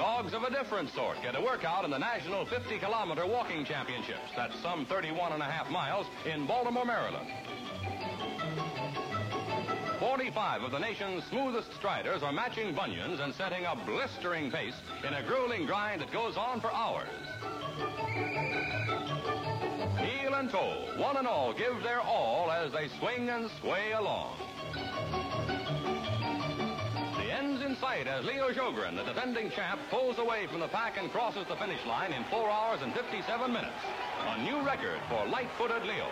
Dogs of a different sort get a workout in the National 50 Kilometer Walking Championships. That's some 31 and a half miles in Baltimore, Maryland. 45 of the nation's smoothest striders are matching bunions and setting a blistering pace in a grueling grind that goes on for hours. Heel and toe, one and all give their all as they swing and sway along. As Leo Sjogren, the defending champ, pulls away from the pack and crosses the finish line in 4 hours and 57 minutes. A new record for light-footed Leo.